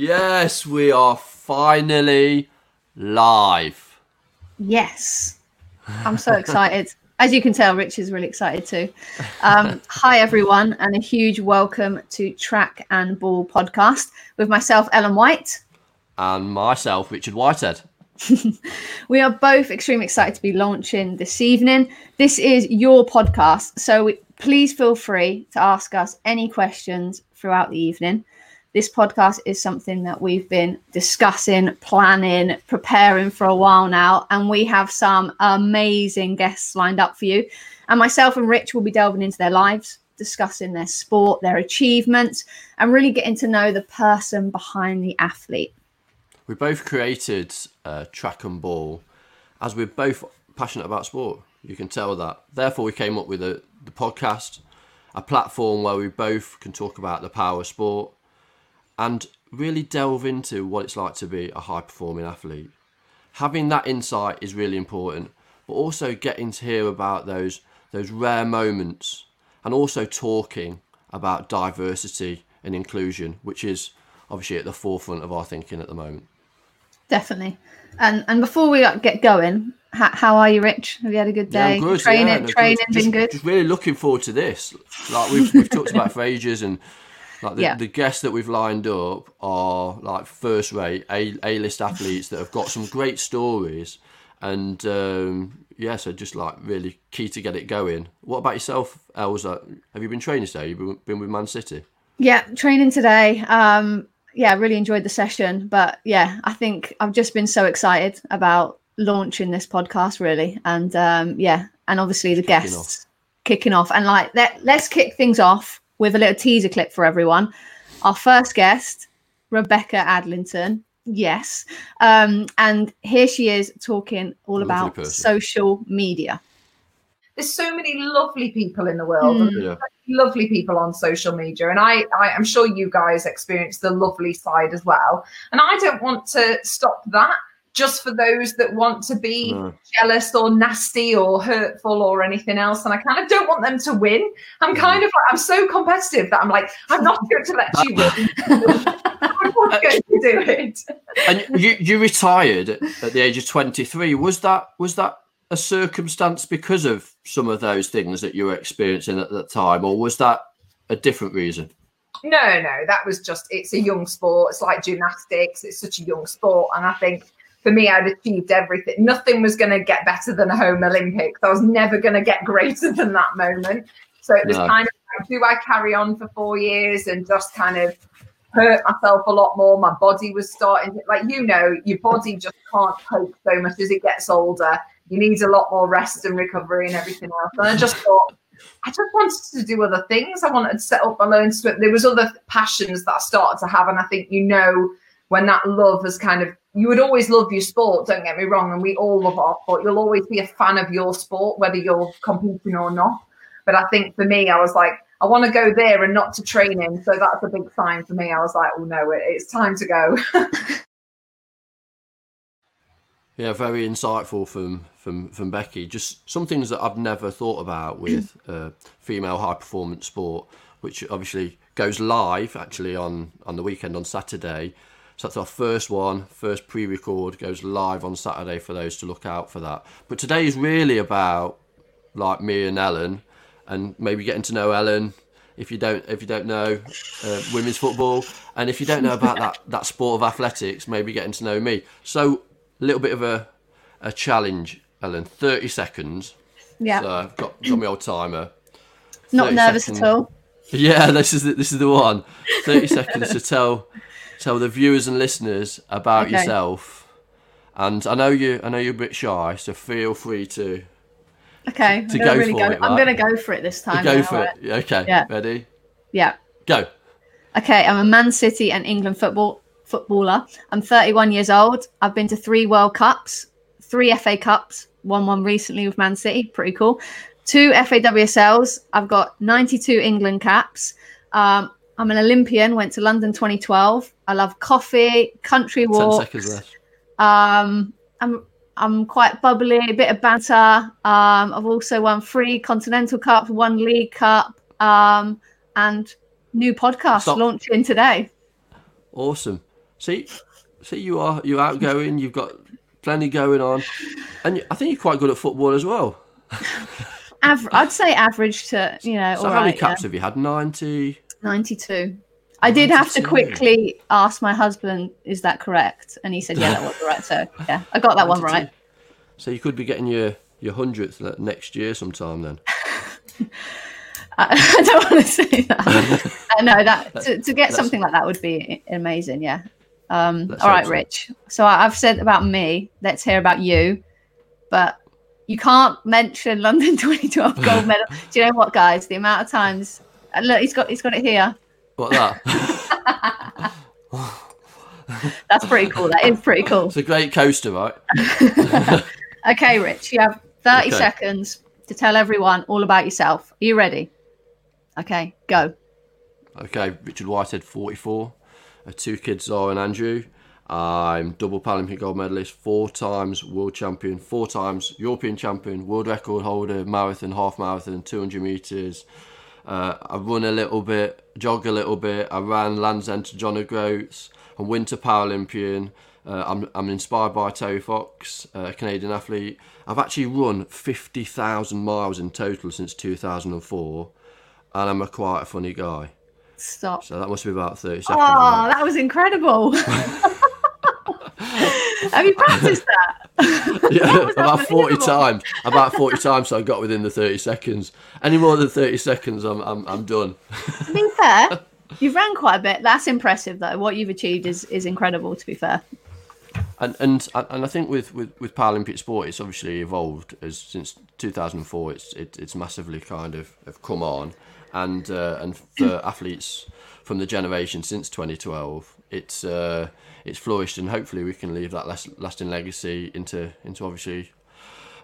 Yes, we are finally live. Yes. I'm so excited. As you can tell, Rich is really excited too. Um, hi, everyone, and a huge welcome to Track and Ball podcast with myself, Ellen White. And myself, Richard Whitehead. we are both extremely excited to be launching this evening. This is your podcast, so please feel free to ask us any questions throughout the evening. This podcast is something that we've been discussing, planning, preparing for a while now, and we have some amazing guests lined up for you. And myself and Rich will be delving into their lives, discussing their sport, their achievements, and really getting to know the person behind the athlete. We both created uh, track and ball as we're both passionate about sport. You can tell that. Therefore, we came up with a, the podcast, a platform where we both can talk about the power of sport and really delve into what it's like to be a high performing athlete. Having that insight is really important, but also getting to hear about those those rare moments and also talking about diversity and inclusion, which is obviously at the forefront of our thinking at the moment. Definitely. And and before we uh, get going, how, how are you, Rich? Have you had a good day? Yeah, good, training, yeah, no, training, good. been just, good. Just really looking forward to this. Like we've, we've talked about for ages, and like the, Yeah. the guests that we've lined up are like first rate A A list athletes that have got some great stories, and um, yeah, so just like really key to get it going. What about yourself, Elsa? Have you been training today? You've been, been with Man City. Yeah, training today. Um, yeah, really enjoyed the session. But yeah, I think I've just been so excited about launching this podcast, really. And um, yeah, and obviously the Kicking guests kicking off. And like, let, let's kick things off with a little teaser clip for everyone. Our first guest, Rebecca Adlington. Yes. Um, and here she is talking all Lovely about person. social media. there's so many lovely people in the world Mm. Yeah. lovely people on social media and I, I i'm sure you guys experience the lovely side as well and i don't want to stop that just for those that want to be jealous or nasty or hurtful or anything else and i kind of don't want them to win i'm Mm. kind of like i'm so competitive that i'm like i'm not going to let you win i'm not going to do it And you you retired at the age of twenty three. Was that was that a circumstance because of some of those things that you were experiencing at that time, or was that a different reason? No, no, that was just it's a young sport. It's like gymnastics. It's such a young sport, and I think for me, I'd achieved everything. Nothing was going to get better than a home Olympics. I was never going to get greater than that moment. So it was No. kind of do I carry on for four years and just kind of hurt myself a lot more? My body was starting to, like you know, your body just can't cope so much as it gets older. You need a lot more rest and recovery and everything else. And I just thought. I just wanted to do other things. I wanted to set up my own swim. There was other passions that I started to have, and I think you know when that love has kind of you would always love your sport. Don't get me wrong, and we all love our sport. You'll always be a fan of your sport, whether you're competing or not. But I think for me, I was like, I want to go there and not to training. So that's a big sign for me. I was like, oh no, it, it's time to go. Yeah, very insightful from from from Becky. Just some things that I've never thought about with uh, female high performance sport, which obviously goes live actually on on the weekend on Saturday. So that's our first one, first pre-record goes live on Saturday for those to look out for that. But today is really about like me and Ellen, and maybe getting to know Ellen. If you don't, if you don't know uh, women's football, and if you don't know about that that sport of athletics, maybe getting to know me. So a little bit of a a challenge, Ellen. Thirty seconds. Yeah. So I've got got my old timer. Not nervous seconds. at all. Yeah, this is the, this is the one. Thirty seconds to tell tell the viewers and listeners about Okay. yourself. And I know you I know you're a bit shy, so feel free to Okay. I'm To go really for go. it, I'm right? going to go for it this time. go now, for alright? it. Okay, Yeah. ready? Yeah. Go. Okay, I'm a Man City and England football footballer. I'm 31 years old. I've been to three World Cups, three FA Cups, won one recently with Man City, pretty cool. Two FAWSLs. I've got 92 England caps. Um, I'm an Olympian. Went to London 2012. I love coffee, country Ten walks. seconds left. Um, I'm I'm quite bubbly, a bit of banter. Um, I've also won three Continental Cups, one League Cup, um, and new podcast Stop. launching today. Awesome. See, see, you are you outgoing. You've got plenty going on, and I think you're quite good at football as well. Aver- I'd say average to you know. So how many right, caps yeah. have you had? Ninety. 92. I did have to quickly ask my husband, "Is that correct?" And he said, "Yeah, that was right." So yeah, I got that one right. So you could be getting your your hundredth next year sometime then. I, don't want to say that. I know that to, to get something like that would be amazing. Yeah. Um, all right, so. Rich. So I've said about me. Let's hear about you. But you can't mention London 2012 gold medal. Do you know what, guys? The amount of times. Look, he's got he's got it here. What that? That's pretty cool. That is pretty cool. it's a great coaster, right? Okay, Rich, you have 30 Okay. seconds to tell everyone all about yourself. Are you ready? Okay, go. Okay, Richard Whitehead, 44. Uh, two kids, Zara and Andrew. I'm double Paralympic gold medalist, four times world champion, four times European champion, world record holder, marathon, half marathon, 200 metres. Uh, I run a little bit, jog a little bit. I ran Land's End to John O'Groats. I'm Winter Paralympian. Uh, I'm, I'm inspired by Terry Fox, a Canadian athlete. I've actually run 50,000 miles in total since 2004, and I'm a quite a funny guy. Stop. So that must be about 30 seconds. Oh, that was incredible. have you practiced that? yeah, was about 40 times. About 40 times, so I got within the 30 seconds. Any more than 30 seconds, I'm, I'm, I'm done. to be fair, you've ran quite a bit. That's impressive, though. What you've achieved is, is incredible, to be fair. And and and I think with, with, with Paralympic sport, it's obviously evolved as since 2004. It's it, it's massively kind of, have come on, and uh, and for athletes from the generation since 2012, it's uh, it's flourished, and hopefully we can leave that last, lasting legacy into into obviously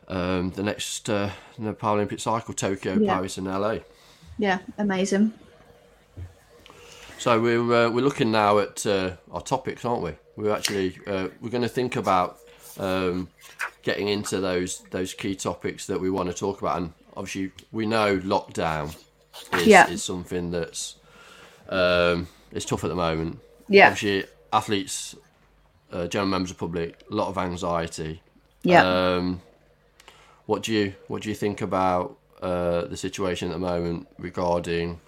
um, the next uh, the Paralympic cycle, Tokyo, Yeah. Paris, and LA. Yeah, amazing. So we're uh, we're looking now at uh, our topics, aren't we? We're actually uh, we're going to think about um, getting into those those key topics that we want to talk about, and obviously we know lockdown is, Yeah. is something that's um, it's tough at the moment. Yeah. Obviously, athletes, uh, general members of the public, a lot of anxiety. Yeah. Um, what do you what do you think about uh, the situation at the moment regarding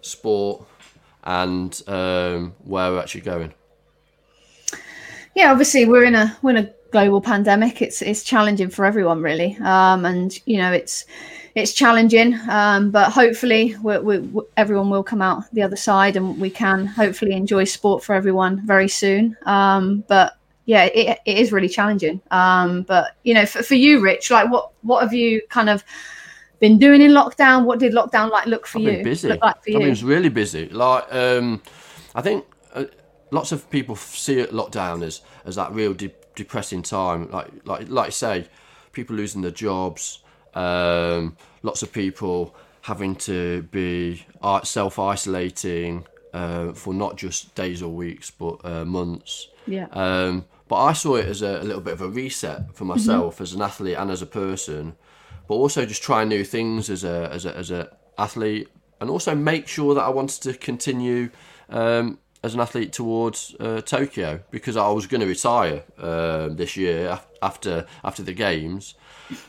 sport and um, where we're actually going? yeah obviously we're in a we're in a global pandemic it's it's challenging for everyone really um and you know it's it's challenging um but hopefully we we everyone will come out the other side and we can hopefully enjoy sport for everyone very soon um but yeah it, it is really challenging um but you know for, for you rich like what what have you kind of been doing in lockdown what did lockdown like look for I've you busy. look like for I you mean, it's really busy. Like, um, I think uh, lots of people see it lockdown as as that real de- depressing time. Like, like, like I say, people losing their jobs. Um, lots of people having to be uh, self isolating uh, for not just days or weeks, but uh, months. yeah Um, but I saw it as a, a little bit of a reset for myself as an athlete and as a person, but also just trying new things as a as a as a athlete, and also make sure that I wanted to continue um, as an athlete towards uh, Tokyo because I was going to retire uh, this year after after the games.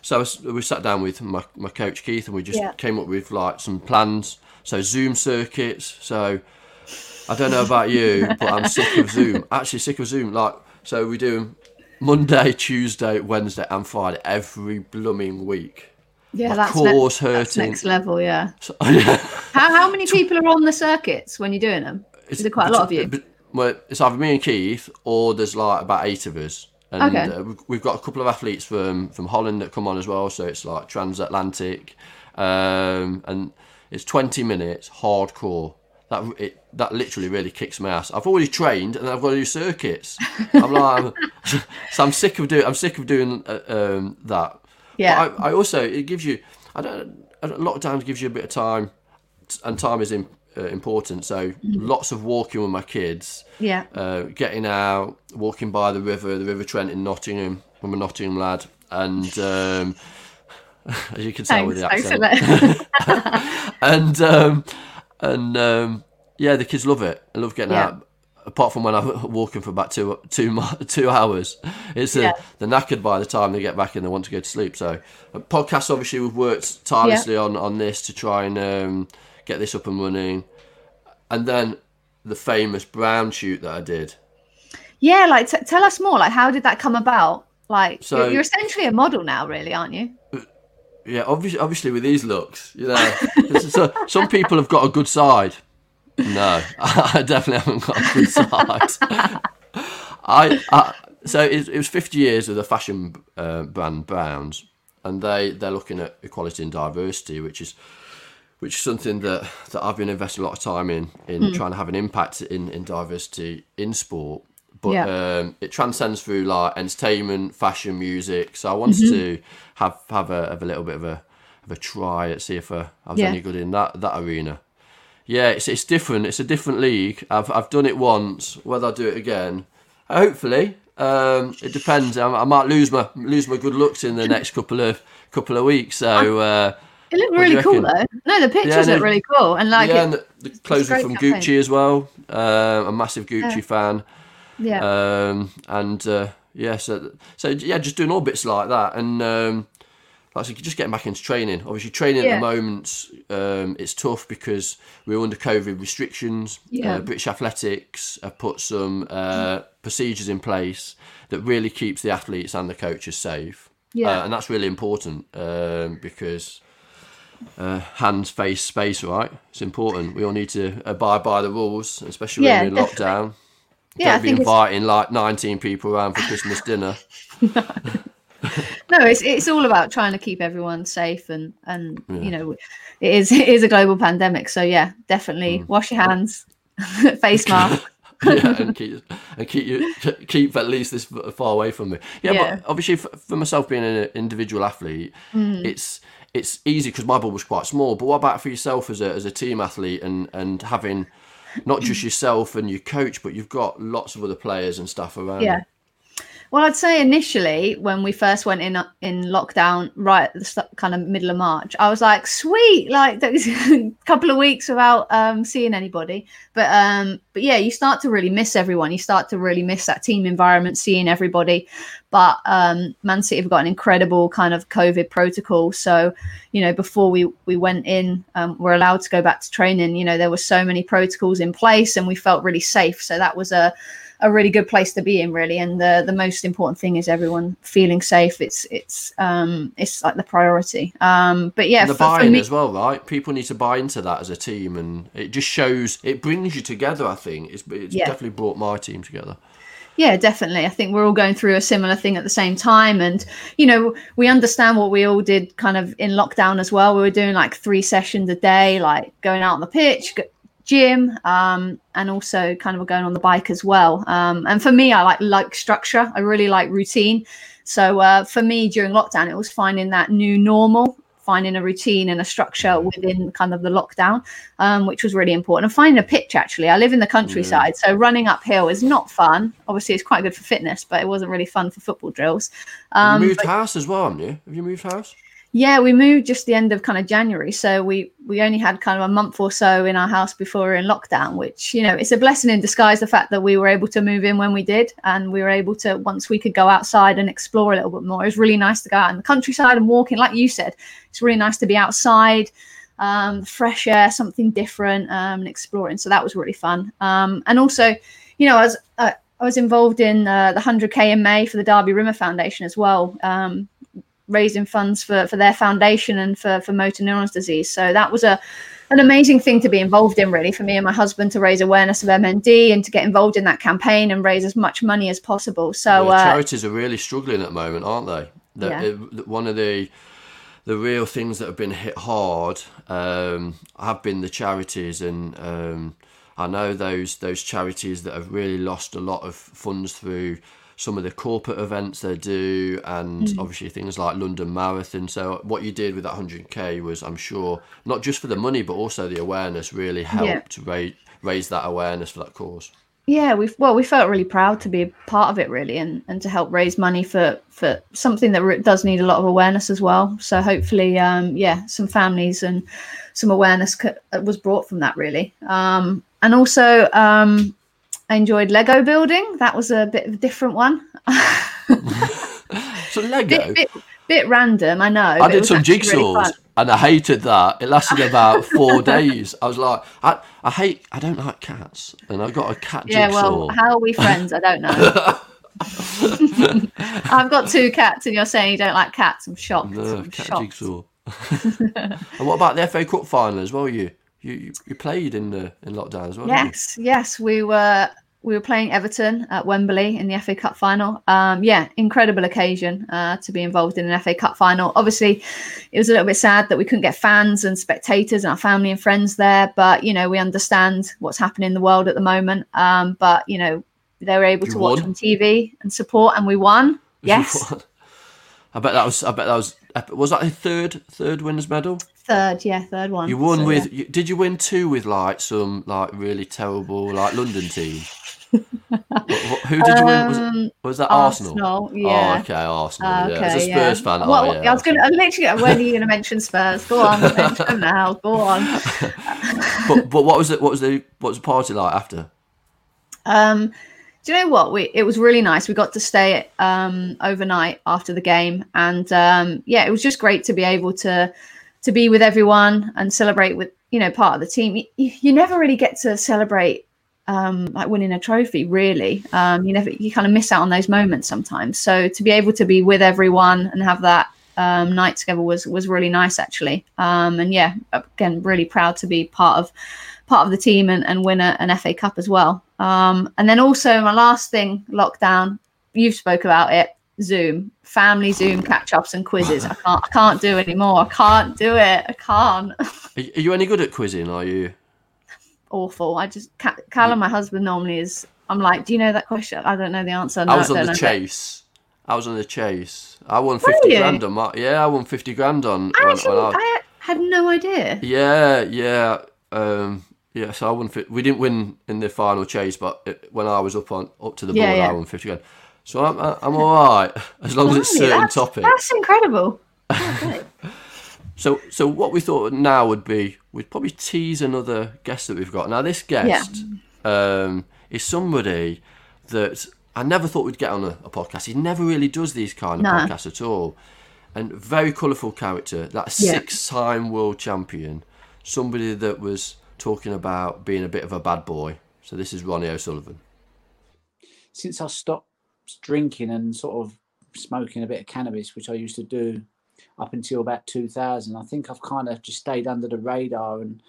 So we sat down with my, my coach Keith and we just Yeah. came up with like some plans. So Zoom circuits. So I don't know about you, but I'm sick of Zoom. Actually, sick of Zoom. Like, so we do Monday, Tuesday, Wednesday, and Friday every blooming week. yeah my that's, core's ne- that's next level yeah So, yeah, How, how many people are on the circuits when you're doing them? Is there quite a lot of you? Well, it's either me and Keith, or there's like about eight of us. And Okay. uh, we- we've got a couple of athletes from, from Holland that come on as well, so it's like transatlantic. Um, and it's 20 minutes hardcore. That it, that literally really kicks my ass. I've already trained and I've got to do circuits. I'm like, so I'm sick of doing. I'm sick of doing uh, um, that. Yeah. But I, I also it gives you. I don't. A lot of times gives you a bit of time, and time is in, uh, important. So lots of walking with my kids, Yeah. uh, getting out, walking by the river, the River Trent in Nottingham. I'm a Nottingham lad, and um, as you can tell with the accent, and um, and um, yeah, the kids love it. I love getting Yeah. out. apart from when I'm walking for about two two two hours, it's Yeah. they're knackered by the time they get back and they want to go to sleep. So, uh, podcasts obviously we've worked tirelessly on on this to try and um, get this up and running, and then the famous brown shoot that I did. Yeah, like t- tell us more. Like, how did that come about? Like, So- you're, you're essentially a model now, really, aren't you? Yeah, obviously, obviously with these looks, you know, so, some people have got a good side. No, I definitely haven't got a good side. I, I so it, it was 50 years of the fashion uh, brand Browns, and they they're looking at equality and diversity, which is which is something that, that I've been investing a lot of time in in trying to have an impact in, in diversity in sport. But Yeah. um, it transcends through like entertainment, fashion, music. So I wanted to have have a have a little bit of a of a try at see if uh, I was Yeah. any good in that that arena. Yeah, it's it's different. It's a different league. I've I've done it once. Whether I do it again, hopefully. Um, it depends. I, I might lose my lose my good looks in the next couple of couple of weeks. So uh, It looked What really cool, though. No, the pictures no, look really cool. And, like, yeah, it- and the, the clothes were from campaign. Gucci as well. Uh, a massive Gucci fan. yeah. Um, and uh, yeah, so so yeah, just doing all bits like that, and um, like I said, just getting back into training. Obviously, training at the moment um, it's tough because we're under COVID restrictions. Yeah. Uh, British Athletics have put some uh, procedures in place that really keeps the athletes and the coaches safe. Yeah. Uh, and that's really important um, because uh, hands, face, space, right? It's important. We all need to abide by the rules, especially Yeah, when we're in definitely. lockdown. Yeah, I Don't be think it's- inviting like 19 people around for Christmas dinner. no, it's it's all about trying to keep everyone safe and and you know, it is it is a global pandemic. So yeah, definitely Mm. wash your hands, face mask. yeah, and keep and keep you keep at least this far away from me. Yeah, Yeah. but obviously for, for myself being an individual athlete, Mm. it's it's easy because my was quite small. But what about for yourself as a as a team athlete and and having not just yourself and your coach, but you've got lots of other players and stuff around. Yeah. Well, I'd say initially when we first went in in lockdown, right at the kind of middle of March, I was like, "Sweet!" Like a couple of weeks without um, seeing anybody. But um, but yeah, you start to really miss everyone. You start to really miss that team environment, seeing everybody. But um, Man City have got an incredible kind of COVID protocol. So you know, before we we went in, um, we're allowed to go back to training. You know, there were so many protocols in place, and we felt really safe. So that was a a really good place to be in really and the the most important thing is everyone feeling safe it's it's um it's like the priority um but yeah And the for, for me as well, right? People need to buy into that as a team, and it just shows it brings you together. I think it's, it's Yeah. definitely brought my team together. yeah definitely i think we're all going through a similar thing at the same time and you know we understand what we all did kind of in lockdown as well we were doing like three sessions a day like going out on the pitch gym um and also kind of going on the bike as well. Um and for me i like like structure. I really like routine. So uh, for me during lockdown it was finding that new normal finding a routine and a structure within kind of the lockdown um, which was really important. And finding a pitch actually. I live in the countryside so running uphill is not fun. Obviously it's quite good for fitness but it wasn't really fun for football drills. Um, you moved house as well, haven't you? Have you moved house? Yeah, we moved just the end of kind of January, so we we only had kind of a month or so in our house before we were in lockdown, which you know it's a blessing in disguise. The fact that we were able to move in when we did, and we were able to once we could go outside and explore a little bit more. It was really nice to go out in the countryside and walking, like you said. It's really nice to be outside, um, fresh air, something different, um, and exploring. So that was really fun. Um, and also, you know, I was uh, I was involved in uh, the 100k in May for the Doddie Weir Foundation as well. Um, raising funds for, for their foundation and for, for motor neurons disease. So that was a an amazing thing to be involved in, really, for me and my husband to raise awareness of MND and to get involved in that campaign and raise as much money as possible. So Yeah, uh, charities are really struggling at the moment, aren't they? The, Yeah. one of the the real things that have been hit hard um, have been the charities, and um, I know those those charities that have really lost a lot of funds through some of the corporate events they do, and Mm. obviously things like London Marathon. So what you did with that 100k was, I'm sure, not just for the money, but also the awareness really helped to raise raise that awareness for that cause. yeah, we well, we felt really proud to be a part of it, really, and, and to help raise money for for something that does need a lot of awareness as well. So hopefully, um, yeah, some families and some awareness c- was brought from that, really. Um, and also, um, I enjoyed Lego building. That was a bit of a different one. So Lego. bit, bit, bit random, I know. I did some actually really jigsaws and I hated that. It lasted about four days. I was like, I, I hate, I don't like cats, and I got a cat jigsaw. Yeah, jigsaw. well, how are we friends? I don't know. I've got two cats, and you're saying you don't like cats. I'm shocked. no, I'm cat shocked. jigsaw. and what about the FA Cup final as well? You, you, you- played in the in lockdown as well. Yes, yes, we were we were playing Everton at Wembley in the FA Cup final. Um, yeah, incredible occasion uh, to be involved in an FA Cup final. Obviously, it was a little bit sad that we couldn't get fans and spectators and our family and friends there, but you know we understand what's happening in the world at the moment. Um, but you know they were able You to watch on TV and support, and we won. Yes, I bet that was. I bet that was. Was that a third third winners medal? third, yeah, third one. You won So, with. yeah. Did you win two with like some like really terrible like London team? Wh- wh- Who did you win? Was, Um, was that Arsenal? Arsenal, yeah. Oh, okay, Arsenal. Ah, yeah, as a okay, Spurs yeah. fan. What- oh, yeah, I was going to I'm literally. When are you going to mention Spurs? Go on, mention them now. Go on. but but what was it? What was the what was the party like after? Um, do you know what? We it was really nice. We got to stay um, overnight after the game, and um, yeah, it was just great to be able to to be with everyone and celebrate with you know part of the team. You, you never really get to celebrate um, like winning a trophy, really. Um, you never you kind of miss out on those moments sometimes. So to be able to be with everyone and have that um, night together was was really nice actually. Um, and yeah, again, really proud to be part of part of the team and, and win a, an FA Cup as well. Um, and then also my last thing, lockdown. You've spoke about it. Zoom, family Zoom catch ups and quizzes. I can't, I can't do anymore. I can't do it. I can't. Are you- any good at quizzing? Are you? Awful. I just Ca- Callum, my husband, normally is. I'm like, do you know that question? I don't know the answer. No, I was on don't the chase. I was on the chase. I won fifty grand on my. Yeah, I won fifty grand on. I, actually, I- I had no idea. Yeah, yeah, um, yeah. So I won. We didn't win in the final chase, but it, when I was up on up to the Yeah, board, yeah. I won fifty grand. So I'm I'm all right as long as it's certain that's, topics. That's incredible. So so what we thought now would be we'd probably tease another guest that we've got. Now this guest um, is somebody that I never thought we'd get on a, a podcast. He never really does these kind of No. podcasts at all. And very colourful character. That Yeah. six-time world champion. Somebody that was talking about being a bit of a bad boy. So this is Ronnie O'Sullivan. since I stopped drinking and sort of smoking a bit of cannabis, which I used to do up until about 2000, I think I've kind of just stayed under the radar and,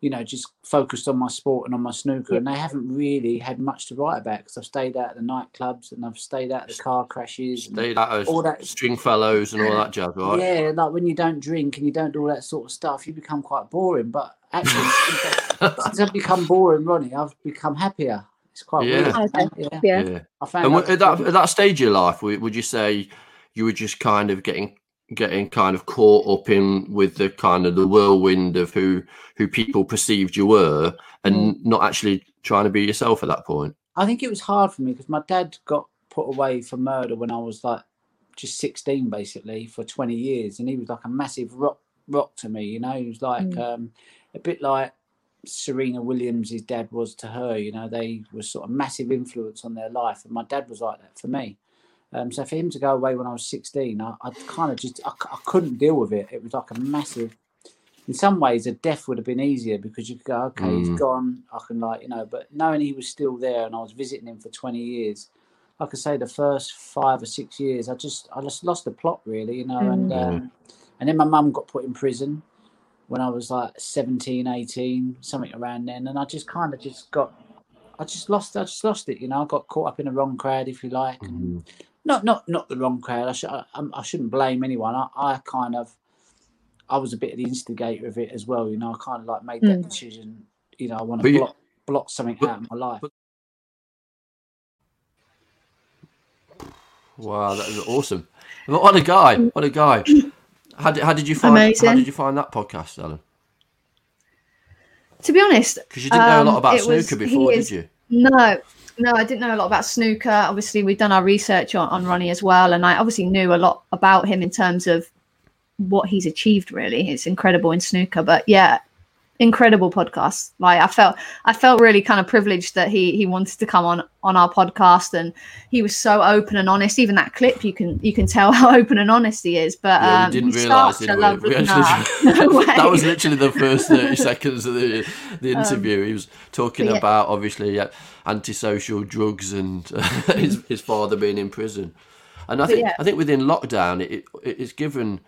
you know, just focused on my sport and on my snooker. And they haven't really had much to write about because I've stayed out at the nightclubs and I've stayed out at the car crashes. and- They that All that- Stringfellows and all that jazz, right? Yeah, like when you don't drink and you don't do all that sort of stuff, you become quite boring. But actually, since I- since I've become boring, Ronnie, I've become happier. It's quite Yeah. weird. Yeah. Yeah. Yeah. I found And out- at that at that stage of your life, would would you say you were just kind of getting getting kind of caught up in with the kind of the whirlwind of who who people perceived you were, and not actually trying to be yourself at that point? I think it was hard for me because my dad got put away for murder when I was like just 16 basically for 20 years and he was like a massive rock rock to me you know? He was like um a bit like Serena Williams his dad was to her you know? They were sort of massive influence on their life and my dad was like that for me um, so for him to go away when I was 16 I, I kind of just I, I couldn't deal with it. It was like a massive in some ways a death would have been easier because you could go okay he's gone. I can like you know but knowing he was still there and i was visiting him for 20 years like i say the first five or six years i just i just lost the plot really you know and Mm. um, and then my mum got put in prison when i was like 17 18 something around then and i just kind of just got i just lost i just lost it you know i got caught up in the wrong crowd if you like and not not not the wrong crowd. I, sh- I, I'm- shouldn't blame anyone. I, I kind of I was a bit of the instigator of it as well. You know, I kind of like made that Mm. decision. You know, I want But to you- block block something but- out of my life. but- Wow, that is awesome! What a guy! What a guy! How did, how did you find how did you find that podcast, Ellen? To be honest, Because you didn't know a lot Um, about it was- snooker before, is- did you? No, no, I didn't know a lot about snooker. Obviously, we've done our research on, on Ronnie as well, and I obviously knew a lot about him in terms of what he's achieved. Really, it's incredible in snooker. But yeah, incredible podcast. Like I felt I felt really kind of privileged that he he wanted to come on on our podcast and he was so open and honest. Even that clip you can you can tell how open and honest he is. But Yeah, um, didn't realise, did we? lovely- actually- no that was literally the first 30 seconds of the, the interview. he was talking Um, yeah. about, obviously, yeah, antisocial drugs and his, his father being in prison. And I think. I think within lockdown, it, it it's given it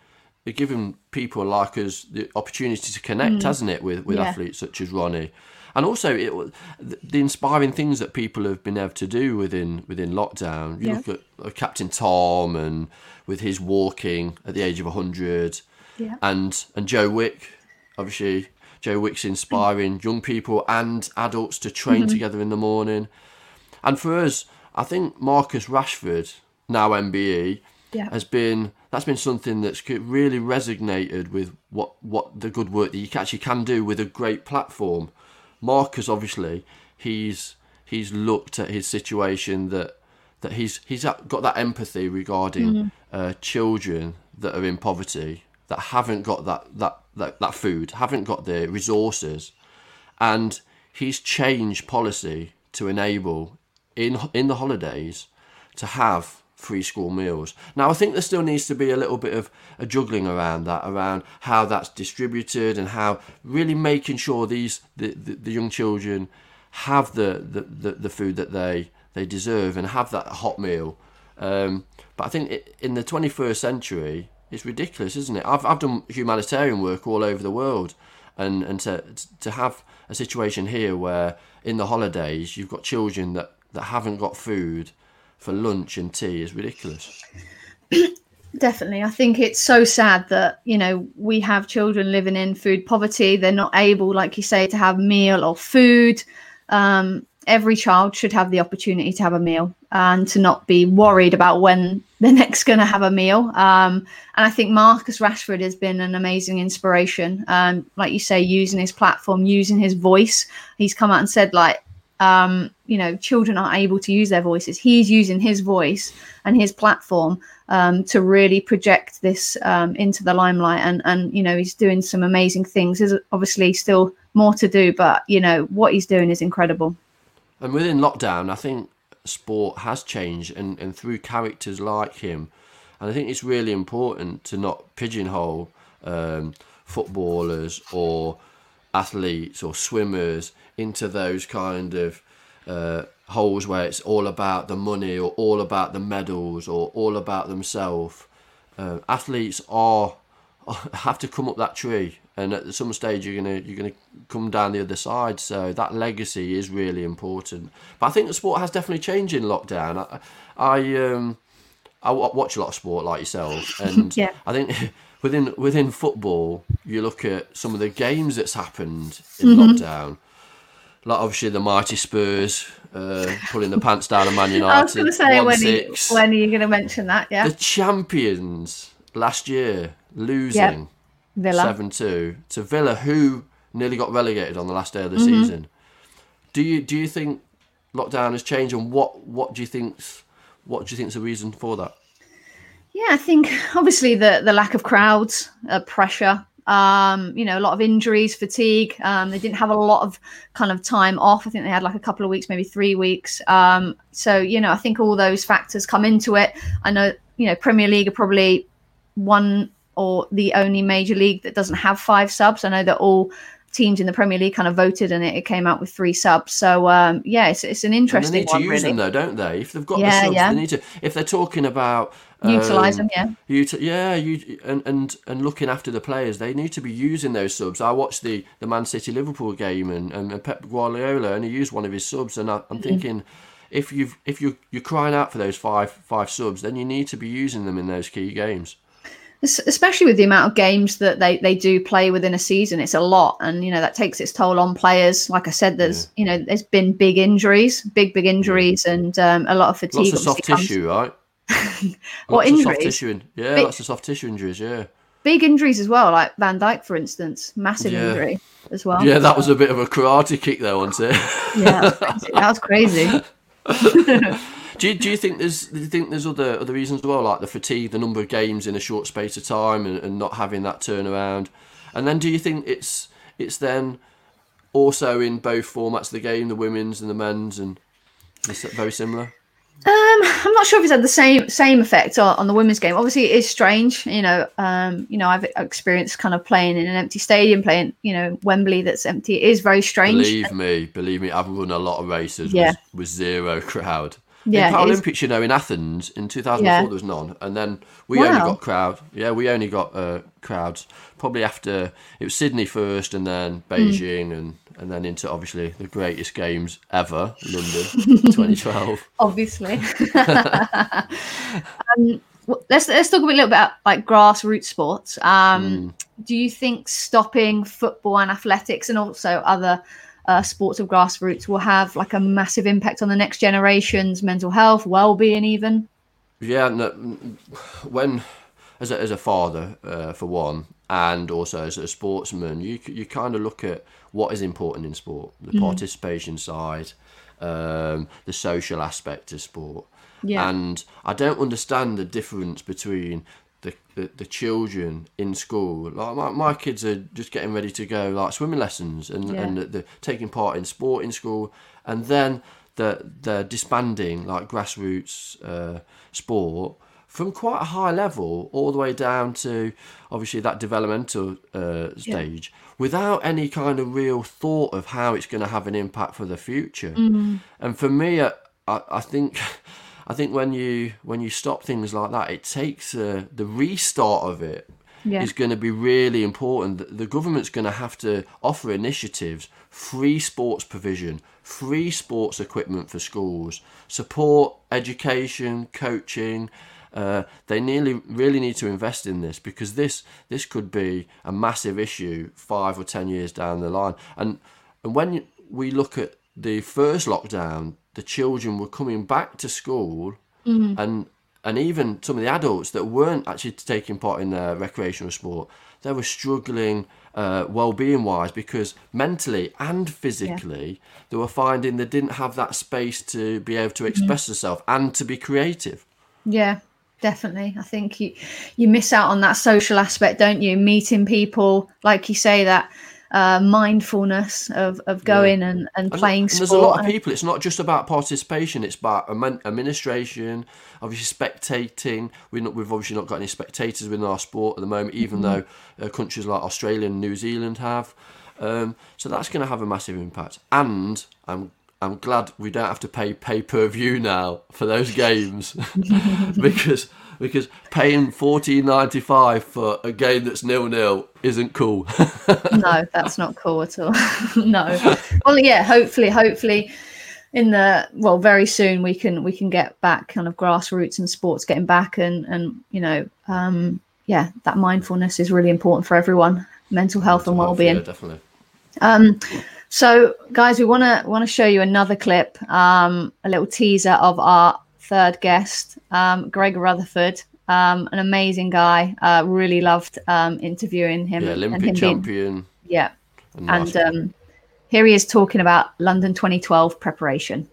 given people like us the opportunity to connect, hasn't it, with with Mm. Yeah. athletes such as Ronnie, and also it the, inspiring things that people have been able to do within within lockdown. You Yeah. look at uh, Captain Tom and with his walking at the age of hundred, Yeah. and and Joe Wicks, obviously Joe Wicks inspiring young people and adults to train Mm-hmm. together in the morning. And for us, I think Marcus Rashford, now MBE, Yeah. has been that's been something that's really resonated with what what the good work that you actually can do with a great platform. Marcus, obviously, he's he's looked at his situation that that he's he's got that empathy regarding uh, children that are in poverty that haven't got that, that that that food, haven't got the resources, and he's changed policy to enable in in the holidays to have free school meals. Now I think there still needs to be a little bit of a juggling around that, around how that's distributed and how really making sure these the, the, the young children have the, the, the, the food that they they deserve and have that hot meal. Um, but I think it, in the 21st century, it's ridiculous, isn't it? I've, I've done humanitarian work all over the world, and, and to, to have a situation here where in the holidays you've got children that, that haven't got food for lunch and tea is ridiculous. Definitely. I think it's so sad that, you know, we have children living in food poverty. They're not able, like you say, to have meal or food. Um, every child should have the opportunity to have a meal and to not be worried about when they're next going to have a meal. Um, and I think Marcus Rashford has been an amazing inspiration. Um, like you say, using his platform, using his voice. He's come out and said, like, um, you know, children aren't able to use their voices. He's using his voice and his platform um, to really project this um, into the limelight. And, and, you know, he's doing some amazing things. There's obviously still more to do, but, you know, what he's doing is incredible. And within lockdown, I think sport has changed, and, and through characters like him. And I think it's really important to not pigeonhole um, footballers or athletes or swimmers into those kind of uh, holes where it's all about the money or all about the medals or all about themselves. Uh, athletes are have to come up that tree, and at some stage you're gonna you're gonna come down the other side. So that legacy is really important. But I think the sport has definitely changed in lockdown. I, I um I watch a lot of sport like yourself, and Yeah. I think within within football, you look at some of the games that's happened in lockdown. Like obviously the mighty Spurs uh, pulling the pants down on Man United. I was going to say, when, you, when are you going to mention that? Yeah. the champions last year losing seven two to Villa, who nearly got relegated on the last day of the Mm-hmm. season. Do you do you think lockdown has changed, and what what do you think's what do you think's the reason for that? Yeah, I think obviously the the lack of crowds, uh, pressure, um, you know, a lot of injuries, fatigue. Um, they didn't have a lot of kind of time off. I think they had like a couple of weeks, maybe three weeks. Um, so you know, I think all those factors come into it. I know you know Premier League are probably one or the only major league that doesn't have five subs. I know that all teams in the Premier League kind of voted and it, it came out with three subs. So um, yeah, it's, it's an And they interesting need to one, use really. them though, don't they? If they've got Yeah, the subs, yeah. they need to. If they're talking about Utilize um, them, yeah. Uti- yeah, you and, and and looking after the players, they need to be using those subs. I watched the, the Man City Liverpool game, and, and, Pep Guardiola only used one of his subs, and I, I'm Mm. thinking, if you've if you you're crying out for those five five subs, then you need to be using them in those key games. Especially with the amount of games that they, they do play within a season it's a lot and you know that takes its toll on players like i said there's you know there's been big injuries big big injuries and um, a lot of fatigue Lots of soft obviously comes- tissue, right? Of soft injuries? tissue, in- yeah, Big- lots of soft tissue injuries, yeah. big injuries as well like van Dijk for instance massive Yeah. injury as well Yeah, that was a bit of a karate kick there, wasn't it? yeah that was crazy, that was crazy. Do you, do you think there's do you think there's other other reasons as well, like the fatigue, the number of games in a short space of time, and, and not having that turnaround? And then do you think it's it's then also in both formats of the game, the women's and the men's, and it's very similar. Um, I'm not sure if it's had the same same effect on, on the women's game. Obviously, it is strange. You know, um, you know, I've experienced kind of playing in an empty stadium, playing, you know, Wembley that's empty. It is very strange. Believe me, believe me, I've run a lot of races Yeah. with, with zero crowd. Yeah, in Paralympics, you know, in Athens in 2004, Yeah. there was none, and then we only got crowd. Yeah, we only got uh, crowds probably after it was Sydney first, and then Hmm. Beijing, and and then into obviously the greatest games ever, London 2012. obviously. um, let's let's talk a little bit about like grassroots sports. Um, Do you think stopping football and athletics and also other uh, sports of grassroots will have like a massive impact on the next generation's mental health, well-being, even? Yeah, no, when as a, as a father, uh, for one, and also as a sportsman, you you kind of look at what is important in sport, the participation side, um, the social aspect of sport, Yeah. and I don't understand the difference between the, the, the children in school. Like my, my kids are just getting ready to go like swimming lessons and Yeah. and they're taking part in sport in school, and then they're, they're disbanding like grassroots uh, sport from quite a high level all the way down to obviously that developmental uh, stage without any kind of real thought of how it's going to have an impact for the future. And for me, I, I I think. I think when you when you stop things like that, it takes uh, the restart of it Yeah. is going to be really important. The government's going to have to offer initiatives, free sports provision, free sports equipment for schools, support education, coaching. Uh, they nearly really need to invest in this because this this could be a massive issue five or ten years down the line. And and when we look at the first lockdown, the children were coming back to school and and even some of the adults that weren't actually taking part in their recreational sport, they were struggling uh, well-being wise because mentally and physically they were finding they didn't have that space to be able to express themselves and to be creative. Yeah, definitely. I think you you miss out on that social aspect, don't you? Meeting people, like you say, that uh, mindfulness of, of going and, and And- playing and sport. there's a lot of people. It's not just about participation. It's about administration, obviously spectating. We're not, we've obviously not got any spectators within our sport at the moment, even though uh, countries like Australia and New Zealand have. Um, so that's going to have a massive impact. And I'm I'm glad we don't have to pay pay per view now for those games because because paying fourteen ninety five for a game that's nil nil isn't cool. no, that's not cool at all. no. Well, yeah. Hopefully, hopefully, in the well, very soon we can we can get back kind of grassroots and sports getting back, and and you know, um, yeah, that mindfulness is really important for everyone. Mental health and well-being. Yeah, definitely. Um, so, guys, we want to want to show you another clip, um, a little teaser of our third guest, um, Greg Rutherford, um, an amazing guy. Uh, really loved um, interviewing him. Yeah, and- and Olympic him being- champion. yeah, And, and um, here he is talking about London 2012 preparation.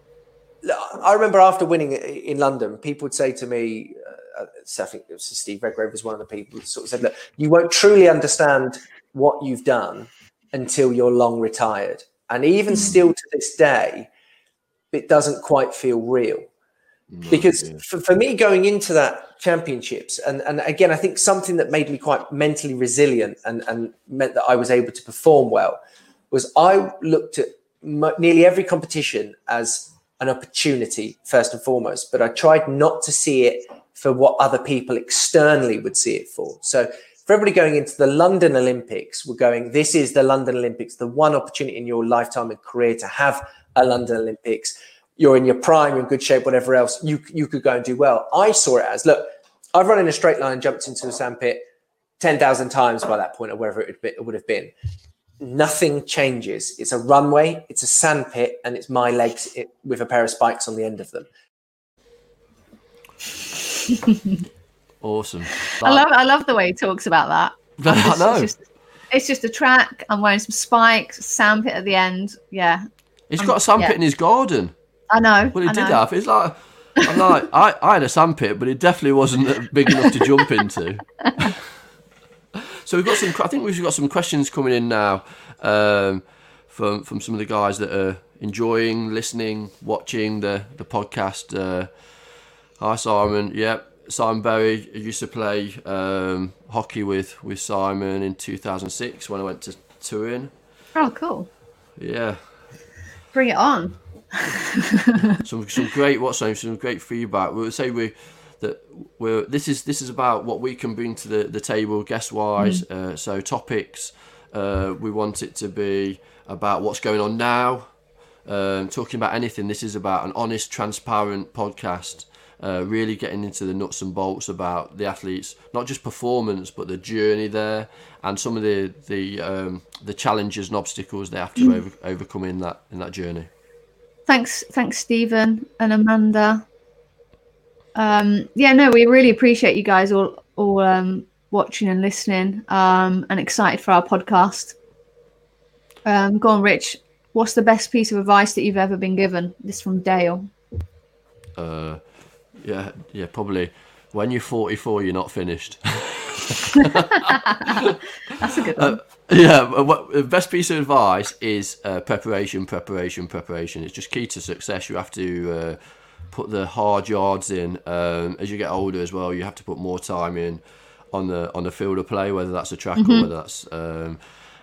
I remember after winning in London, people would say to me, uh, so I think it was Steve Redgrave was one of the people who sort of said, "Look, you won't truly understand what you've done until you're long retired." And even hmm. still to this day, it doesn't quite feel real. Mm, because for, for me going into that championships and, and again i think something that made me quite mentally resilient and, and meant that i was able to perform well was i looked at nearly every competition as an opportunity first and foremost but i tried not to see it for what other people externally would see it for. So for everybody going into the london olympics we're going this is the london olympics the one opportunity in your lifetime and career to have a london olympics you're in your prime, you're in good shape, whatever else, you you could go and do well. I saw it as look, I've run in a straight line jumped into the sandpit ten thousand times by that point, or wherever it would, be, it would have been. Nothing changes. It's a runway, it's a sandpit, and it's my legs it, with a pair of spikes on the end of them. Awesome. I love I love the way he talks about that. I It's know. just, it's just a track. I'm wearing some spikes, sandpit at the end. Yeah, He's got a sandpit yeah. in his garden. I know. Well, he I did know. have. It's like I'm like I, I had a sandpit, but it definitely wasn't big enough to jump into. so we've got some. I think we've got some questions coming in now um, from from some of the guys that are enjoying listening, watching the the podcast. Uh, hi, Simon. Yep. Simon Berry I used to play um, hockey with, with Simon in 2006 when I went to Turin. Oh, cool. Yeah, Bring it on. some some great what's name, some great feedback. We would say we that we're this is this is about what we can bring to the, the table guest wise. Uh, so topics, uh, we want it to be about what's going on now. Um, talking about anything. This is about an honest, transparent podcast. Uh, really getting into the nuts and bolts about the athletes, not just performance, but the journey there, and some of the the um, the challenges and obstacles they have to over, overcome in that in that journey. Thanks, thanks, Stephen and Amanda. Um, yeah, no, we really appreciate you guys all all um, watching and listening, um, and excited for our podcast. Um, go on, Rich. What's the best piece of advice that you've ever been given? This from Dale. Uh, yeah, yeah, probably. When you're 44, you're not finished. That's a good one. yeah, what, the best piece of advice is uh, preparation, preparation, preparation. It's just key to success. You have to uh, put the hard yards in. Um, as you get older as well, you have to put more time in on the on the field of play, whether that's a track or whether that's um,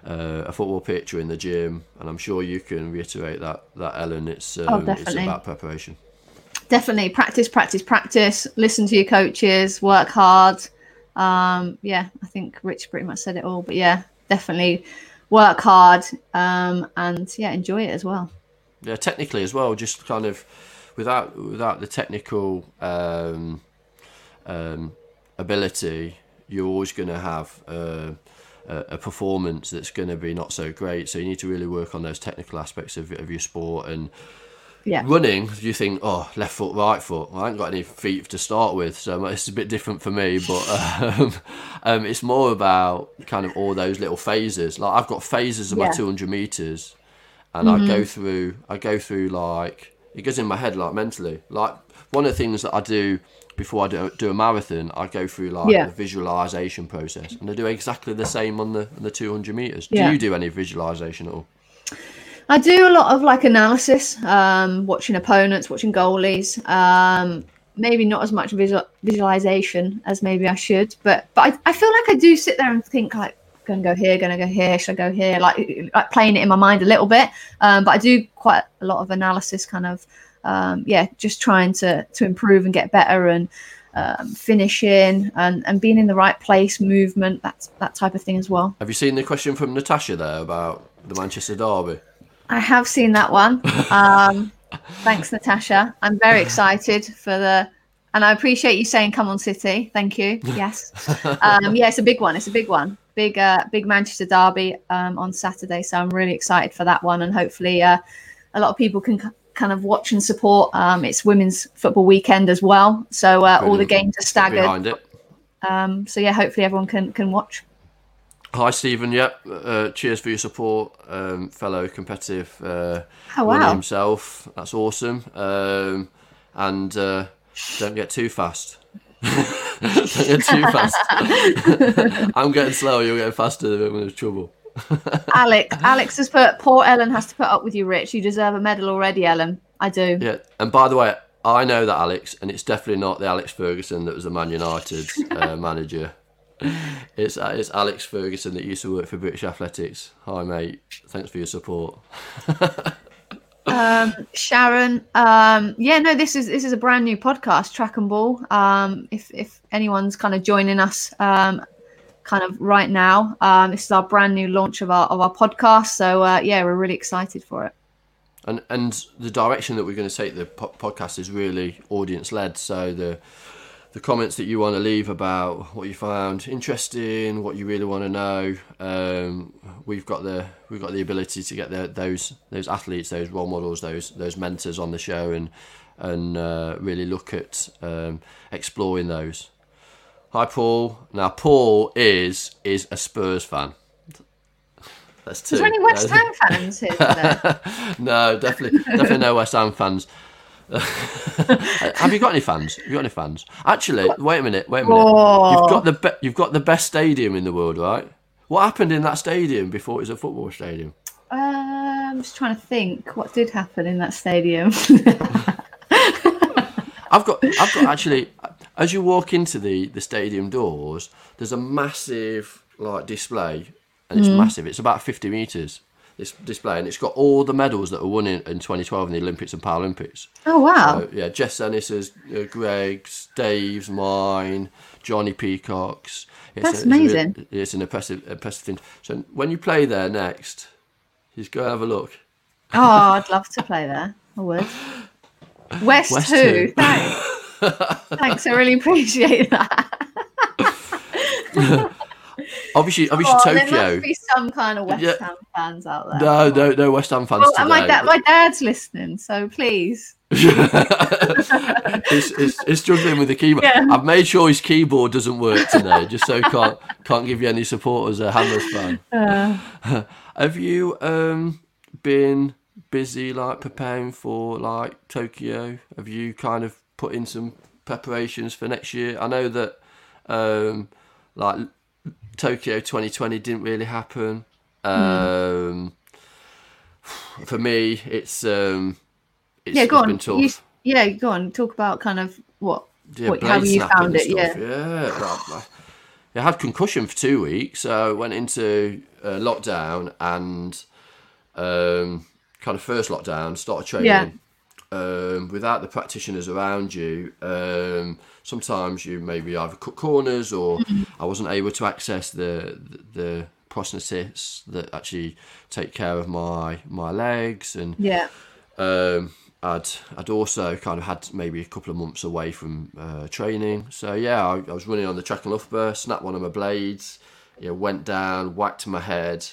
uh, a football pitch or in the gym. And I'm sure you can reiterate that that Ellen. It's um, it's about preparation. Definitely practice, practice, practice. Listen to your coaches. Work hard. Um, yeah, I think Rich pretty much said it all. But yeah, definitely work hard um, and yeah, enjoy it as well. yeah technically as well just kind of without without the technical um, um, ability you're always going to have uh, a, performance that's going to be not so great so you need to really work on those technical aspects of, of your sport and Yeah. running you think oh left foot right foot well, I haven't got any feet to start with so it's a bit different for me but um, um, it's more about kind of all those little phases like I've got phases of my Yeah. Mm-hmm. 200 meters and I go through I go through like it goes in my head like mentally like one of the things that I do before I do, do a marathon I go through like Yeah. the visualization process and I do exactly the same on the on the 200 meters do you do any visualization at all I do a lot of like analysis, um, watching opponents, watching goalies. Um, maybe not as much visual, visualization as maybe I should, but but I, I feel like I do sit there and think like, gonna go here, gonna go here, should I go here? Like like playing it in my mind a little bit. Um, but I do quite a lot of analysis, kind of, um, yeah, just trying to to improve and get better and um, finishing and and being in the right place, movement, that that type of thing as well. have you seen the question from Natasha there about the Manchester Derby I have seen that one. Um, thanks, Natasha. I'm very excited for the, and I appreciate you saying "Come on, City." Thank you. Yes, um, yeah, it's a big one. It's a big one. Big, uh, big Manchester derby um, on Saturday. So I'm really excited for that one, and hopefully, uh, a lot of people can k- kind of watch and support. Um, it's Women's Football Weekend as well, so uh, all the games are staggered. Um, so yeah, hopefully everyone can can watch. Hi Stephen, yep. Uh, cheers for your support, um, fellow competitive uh, Oh, runner wow. himself. That's awesome. Um, and uh, don't get too fast. don't get too fast. I'm getting slower. You're getting faster. Then there's trouble. Alex, Alex has put. Poor Ellen has to put up with you, Rich. You deserve a medal already, Ellen. I do. Yeah. And by the way, I know that Alex, and it's definitely not the Alex Ferguson that was the Man United uh, manager. It's uh, it's Alex Ferguson that used to work for British Athletics. Hi mate, thanks for your support. um sharon um yeah no this is this is a brand new podcast track and ball um if if anyone's kind of joining us um kind of right now um this is our brand new launch of our of our podcast so uh yeah we're really excited for it and and the direction that we're going to take the po- podcast is really audience led so the the comments that you want to leave about what you found interesting what you really want to know um, we've got the we've got the ability to get the, those those athletes those role models those those mentors on the show and and uh, really look at um, exploring those. Hi paul. Now paul is is a spurs fan. That's two. is there any west ham fans here no, definitely, definitely no West Ham fans. Have you got any fans? Have you got any fans? Actually, wait a minute, wait a minute. Oh. You've got the be- you've got the best stadium in the world, right? What happened in that stadium before it was a football stadium? Uh, I'm just trying to think what did happen in that stadium. I've got, I've got actually. As you walk into the the stadium doors, there's a massive like display, and it's massive. It's about 50 meters. This display, and it's got all the medals that were won in, in 2012 in the Olympics and Paralympics. oh wow! So, yeah, Jess Ennis's, uh, Greg's, Dave's, mine, Jonnie Peacock's. It's That's a, it's a amazing. it's an impressive, impressive thing. So when you play there next, just go have a look. Oh, I'd love to play there. I would. West, West who? who? Thanks. Thanks. I really appreciate that. Obviously, obviously Oh, There Tokyo. must be some kind of West Yeah. Ham fans out there. No, no, no West Ham fans Well, my, dad, my dad's listening, so please. he's, he's, he's struggling with the keyboard. Yeah. I've made sure his keyboard doesn't work today, just so he can't can't give you any support as a Hammers fan. Uh, Have you um been busy like preparing for like Tokyo? Have you kind of put in some preparations for next year? I know that um like Tokyo 2020 didn't really happen. Um for me it's um it's, yeah, go on. been tough. You, yeah, go on. Talk about kind of what. yeah, what- how you found it, stuff. Yeah, well, I- I had concussion for two weeks, so I went into uh, lockdown and um, kind of first lockdown, started training. Yeah. Um, without the practitioners around you, um, sometimes you maybe either cut corners or Mm-hmm. I wasn't able to access the the, the prosthetists that actually take care of my my legs and Yeah. um, I'd I'd also kind of had maybe a couple of months away from uh, training. So yeah, I, I was running on the track and Loughborough, snapped one of my blades, yeah, went down, whacked my head.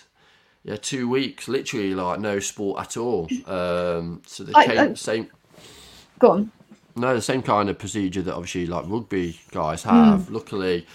Yeah, two weeks, literally like no sport at all. Um, so the I- came, I- same Go on. no, the same kind of procedure that obviously like rugby guys Hmm. have. Luckily,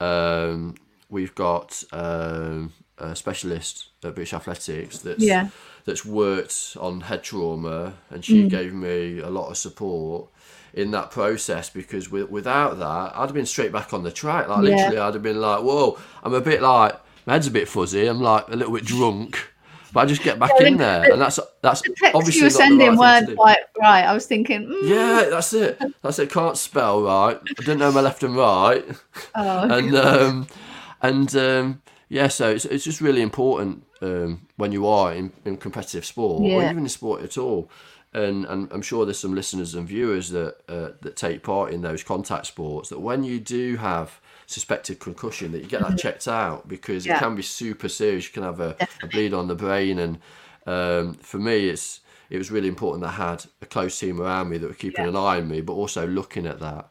um, we've got um, a specialist at British Athletics that's Yeah. that's worked on head trauma, and she Hmm. gave me a lot of support in that process because with, without that, I'd have been straight back on the track. Like Yeah. literally, I'd have been like, "Whoa!" I'm a bit like my head's a bit fuzzy. I'm like a little bit drunk. But I just get back Yeah, in the- there, and that's that's The text obviously you were not the right sending thing weren't quite right. I was thinking, mm, Yeah, that's it. That's it. Can't spell right. I didn't know my left and right, oh, and um, and um, yeah. So it's it's just really important um, when you are in, in competitive sport or even in sport at all. And, and I'm sure there's some listeners and viewers that uh, that take part in those contact sports. That when you do have suspected concussion, that you get that checked out because Mm-hmm. Yeah. it can be super serious. You can have a, a bleed on the brain, and um, for me, it's it was really important that I had a close team around me that were keeping Yeah. an eye on me, but also looking at that.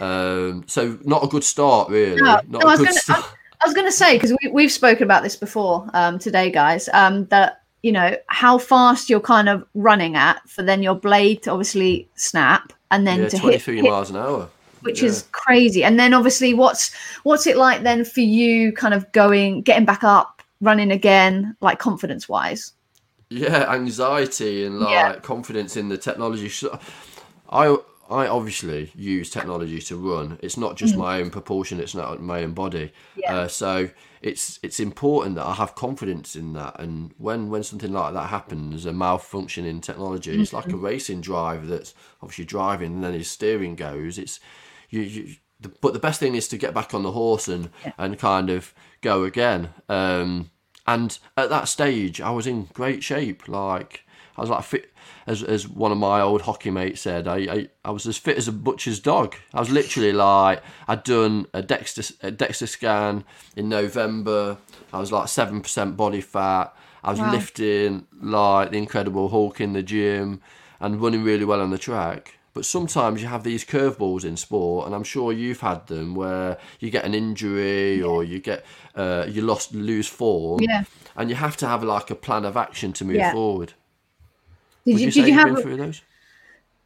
Um, so not a good start, really. No, not no, a I was good gonna- start. I was going to say because we, we've spoken about this before um, today, guys. Um, that you know how fast you're kind of running at for then your blade to obviously snap and then yeah, to hit, 23 hit miles an hour. Which Yeah. is crazy. And then obviously, what's what's it like then for you, kind of going, getting back up, running again, like confidence wise? Yeah, anxiety and like Yeah. confidence in the technology. So- I I obviously use technology to run. It's not just my own proportion. It's not my own body. Mm-hmm. Yeah. Uh, so it's it's important that I have confidence in that. And when when something like that happens, a malfunction in technology, it's like a Mm-hmm. racing driver that's obviously driving, and then his steering goes. It's you. you the, but the best thing is to get back on the horse and and kind of go again. Um, and at that stage, I was in great shape. Like I was like fit, as as one of my old hockey mates said. I I, I was as fit as a butcher's dog. I was literally like I'd done a DEXA a DEXA scan in November. I was like seven percent body fat. I was Wow. lifting like the Incredible Hulk in the gym and running really well on the track. But sometimes you have these curveballs in sport, and I'm sure you've had them where you get an injury or you get uh, you lost lose form, Yeah. and you have to have like a plan of action to move Yeah. forward. Did Would you, you, did you have through those?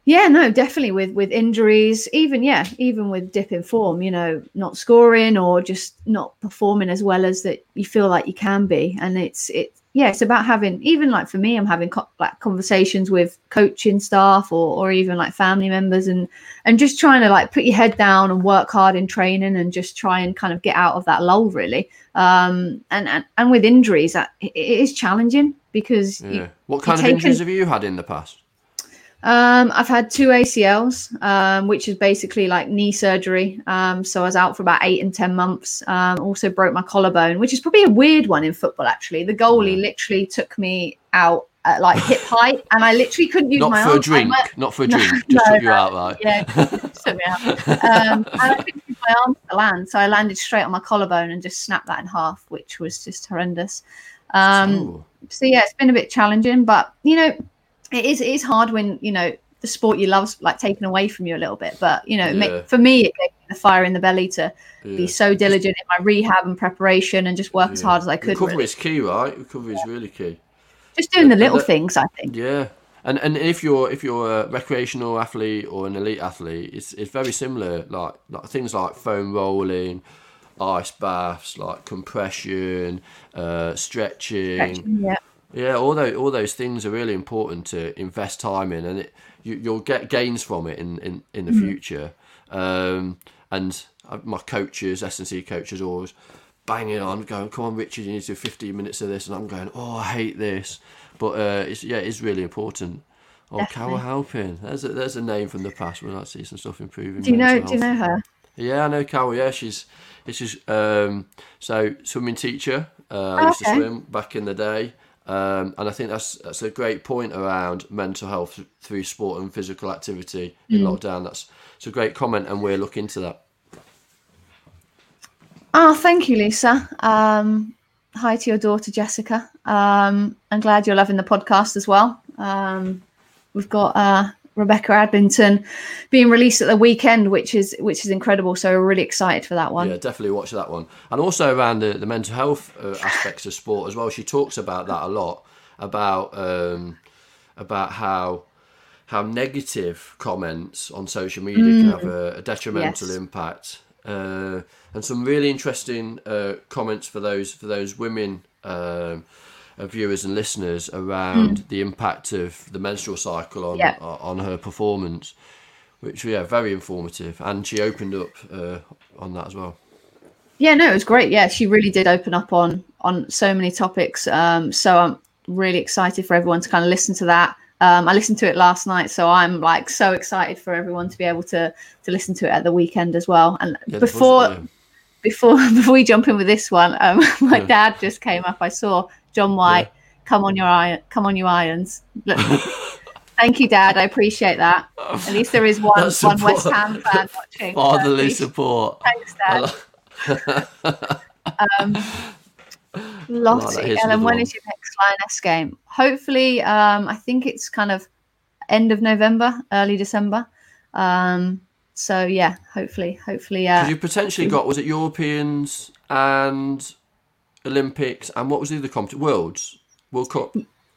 Yeah, no, definitely with with injuries, even yeah, even with dip in form, you know, not scoring or just not performing as well as that you feel like you can be, and it's it yeah, it's about having even like for me, I'm having co- like conversations with coaching staff or or even like family members and and just trying to like put your head down and work hard in training and just try and kind of get out of that lull really. Um, and and, and with injuries, that it, is challenging because Yeah. you, What kind of taken- injuries have you had in the past? Um, I've had two ACLs, um, which is basically like knee surgery. Um, so I was out for about eight and 10 months. Um, also broke my collarbone, which is probably a weird one in football, actually. The goalie literally took me out at like hip height, and I literally couldn't use Not my for a arms. Drink. went- Not for a No, drink. Just no, took you no. out, right? yeah, just took me out. Um, and I couldn't use my arms to land, so I landed straight on my collarbone and just snapped that in half, which was just horrendous. Um, so yeah, it's been a bit challenging, but you know, it is it is hard when you know the sport you love's like taken away from you a little bit. But you know, Yeah. for me, it gave me the fire in the belly to Yeah. be so diligent in my rehab and preparation and just work as hard as I could. Recovery really. is key, right? Recovery is really key. Just doing the little that- things, I think. Yeah, and and if you're if you're a recreational athlete or an elite athlete, it's it's very similar. Like like things like foam rolling, ice baths, like compression, uh, stretching. Yeah, Yeah, all those all those things are really important to invest time in, and it you, you'll get gains from it in in, in the future. Um, and uh, my coaches, S and C coaches, always banging on, going, "Come on, Richard, you need to do 15 minutes of this," and I'm going, "Oh, I hate this," but uh, it's yeah, it's really important. Oh, Carol Definitely. Halpin, there's a, there's a name from the past. Like to see some stuff improving. do you know? mental Do you know her? Yeah, I know Carol. Yeah, she's this is um, so swimming teacher. Uh, I Oh, used to swim back in the day, um, and I think that's that's a great point around mental health through sport and physical activity in Mm. lockdown. That's it's a great comment, and we'll look into that. Oh, thank you, Lisa. Um, hi to your daughter, Jessica. Um, I'm glad you're loving the podcast as well. Um, we've got uh, Rebecca Adlington being released at the weekend, which is which is incredible. So we're really excited for that one. Yeah, definitely watch that one, and also around the, the mental health uh, aspects of sport as well. She talks about that a lot about um, about how how negative comments on social media can have a, a detrimental Yes. impact, uh, and some really interesting uh, comments for those for those women. Um, uh, viewers and listeners around the impact of the menstrual cycle on Yeah. on her performance, which yeah, very informative, and she opened up uh, on that as well. Yeah, no, it was great. Yeah, she really did open up on on so many topics. Um, so I'm really excited for everyone to kind of listen to that. Um, I listened to it last night, so I'm like so excited for everyone to be able to to listen to it at the weekend as well. And Yeah, before before before we jump in with this one, um, my Yeah. dad just came up. I saw John White. Come on your iron. Come on your irons. Look, thank you, Dad. I appreciate that. At least there is one one West. Ham fan watching. fatherly please- support. Thanks, Dad. Um. Lottie, Ellen, when is your next Lioness game? Hopefully, um, I think it's kind of end of November, early December. Um, so yeah, hopefully, hopefully, uh, 'Cause you potentially got was it Europeans and Olympics and what was the other competition? Worlds, World Cup.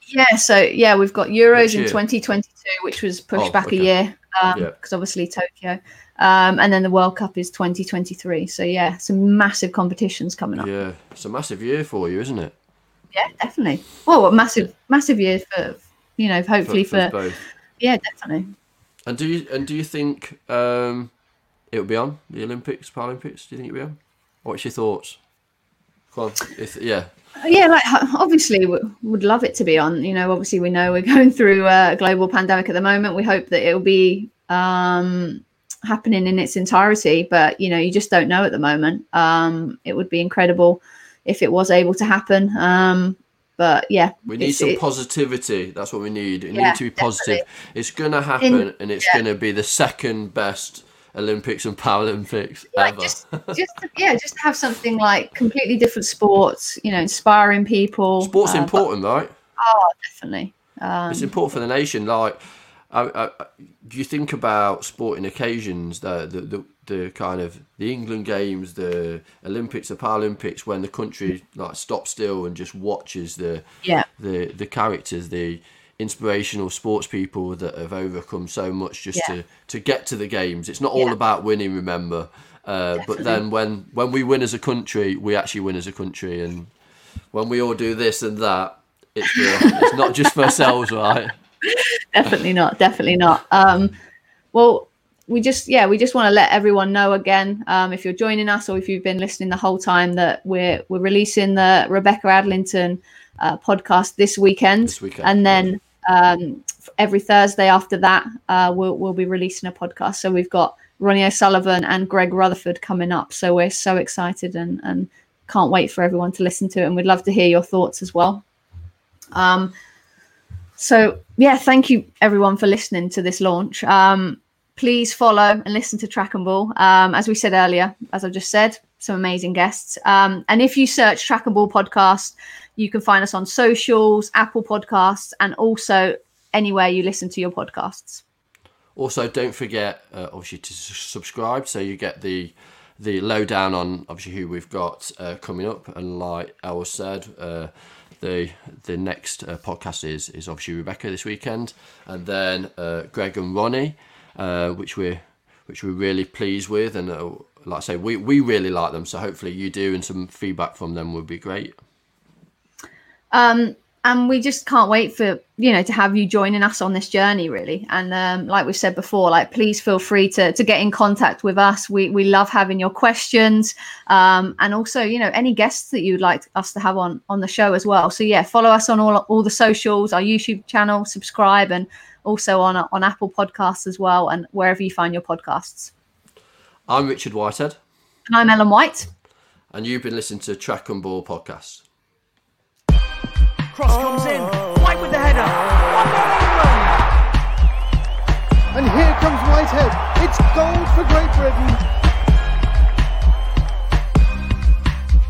yeah. So yeah, we've got Euros in year. 2022, which was pushed Oh, back okay. a year because Yeah. obviously Tokyo, um, and then the World Cup is 2023. So yeah, some massive competitions coming up. Yeah, it's a massive year for you, isn't it? Yeah, definitely. Well, a massive, massive year for you know, hopefully for, both. yeah, definitely. And do you and do you think um, it'll be on the Olympics, Paralympics? Do you think it'll be on? What's your thoughts? Yeah, Yeah, like obviously we would love it to be on. You know, obviously we know we're going through a global pandemic at the moment. We hope that it'll be um, happening in its entirety, but you know, you just don't know at the moment. Um, it would be incredible if it was able to happen. Um, but yeah, we need some it- positivity. That's what we need. We Yeah, need to be positive. It's gonna happen, In- and it's yeah. gonna be the second best Olympics and Paralympics like ever. just, just to- yeah, just have something like completely different sports. You know, inspiring people. Sport's uh, but- important, right? oh, definitely. Um, it's important for the nation. Like, I, I, you think about sporting occasions, the, the the the kind of the England games, the Olympics, the Paralympics, when the country like stops still and just watches the yeah, the the characters, the inspirational sports people that have overcome so much just Yeah. to to get to the games. It's not all Yeah. about winning, remember. Uh, but then when when we win as a country, we actually win as a country, and when we all do this and that, it's for, it's not just for ourselves, right? definitely not. Definitely not. Um, well, we just yeah we just want to let everyone know again um, if you're joining us or if you've been listening the whole time that we're we're releasing the Rebecca Adlington uh, podcast this weekend, This weekend, and then um, every Thursday after that uh, we'll we'll be releasing a podcast. So we've got Ronnie O'Sullivan and Greg Rutherford coming up. So we're so excited and and can't wait for everyone to listen to it, and we'd love to hear your thoughts as well. Um, so yeah, thank you everyone for listening to this launch. Um, please follow and listen to Track and Ball. Um, as we said earlier, as I've just said, some amazing guests. Um, and if you search Track and Ball podcast, you can find us on socials, Apple Podcasts, and also anywhere you listen to your podcasts. Also, don't forget, uh, obviously, to subscribe so you get the the lowdown on obviously who we've got uh, coming up. And like Els said, uh, the the next uh, podcast is is obviously Rebecca this weekend, and then uh, Greg and Ronnie, uh, which we're which we're really pleased with, and uh, like I say, we we really like them. So hopefully you do, and some feedback from them would be great. Um, and we just can't wait for you know to have you joining us on this journey really. And um, like we said before like please feel free to to get in contact with us. We we love having your questions. Um, and also you know any guests that you'd like us to have on on the show as well. So yeah follow us on all all the socials our youtube channel subscribe and also on on apple podcasts as well and wherever you find your podcasts. I'm Richard Whitehead, and i'm ellen white. And you've been listening to Track and Ball podcast. Cross comes in. White with the header. And here comes Whitehead. It's gold for Great Britain.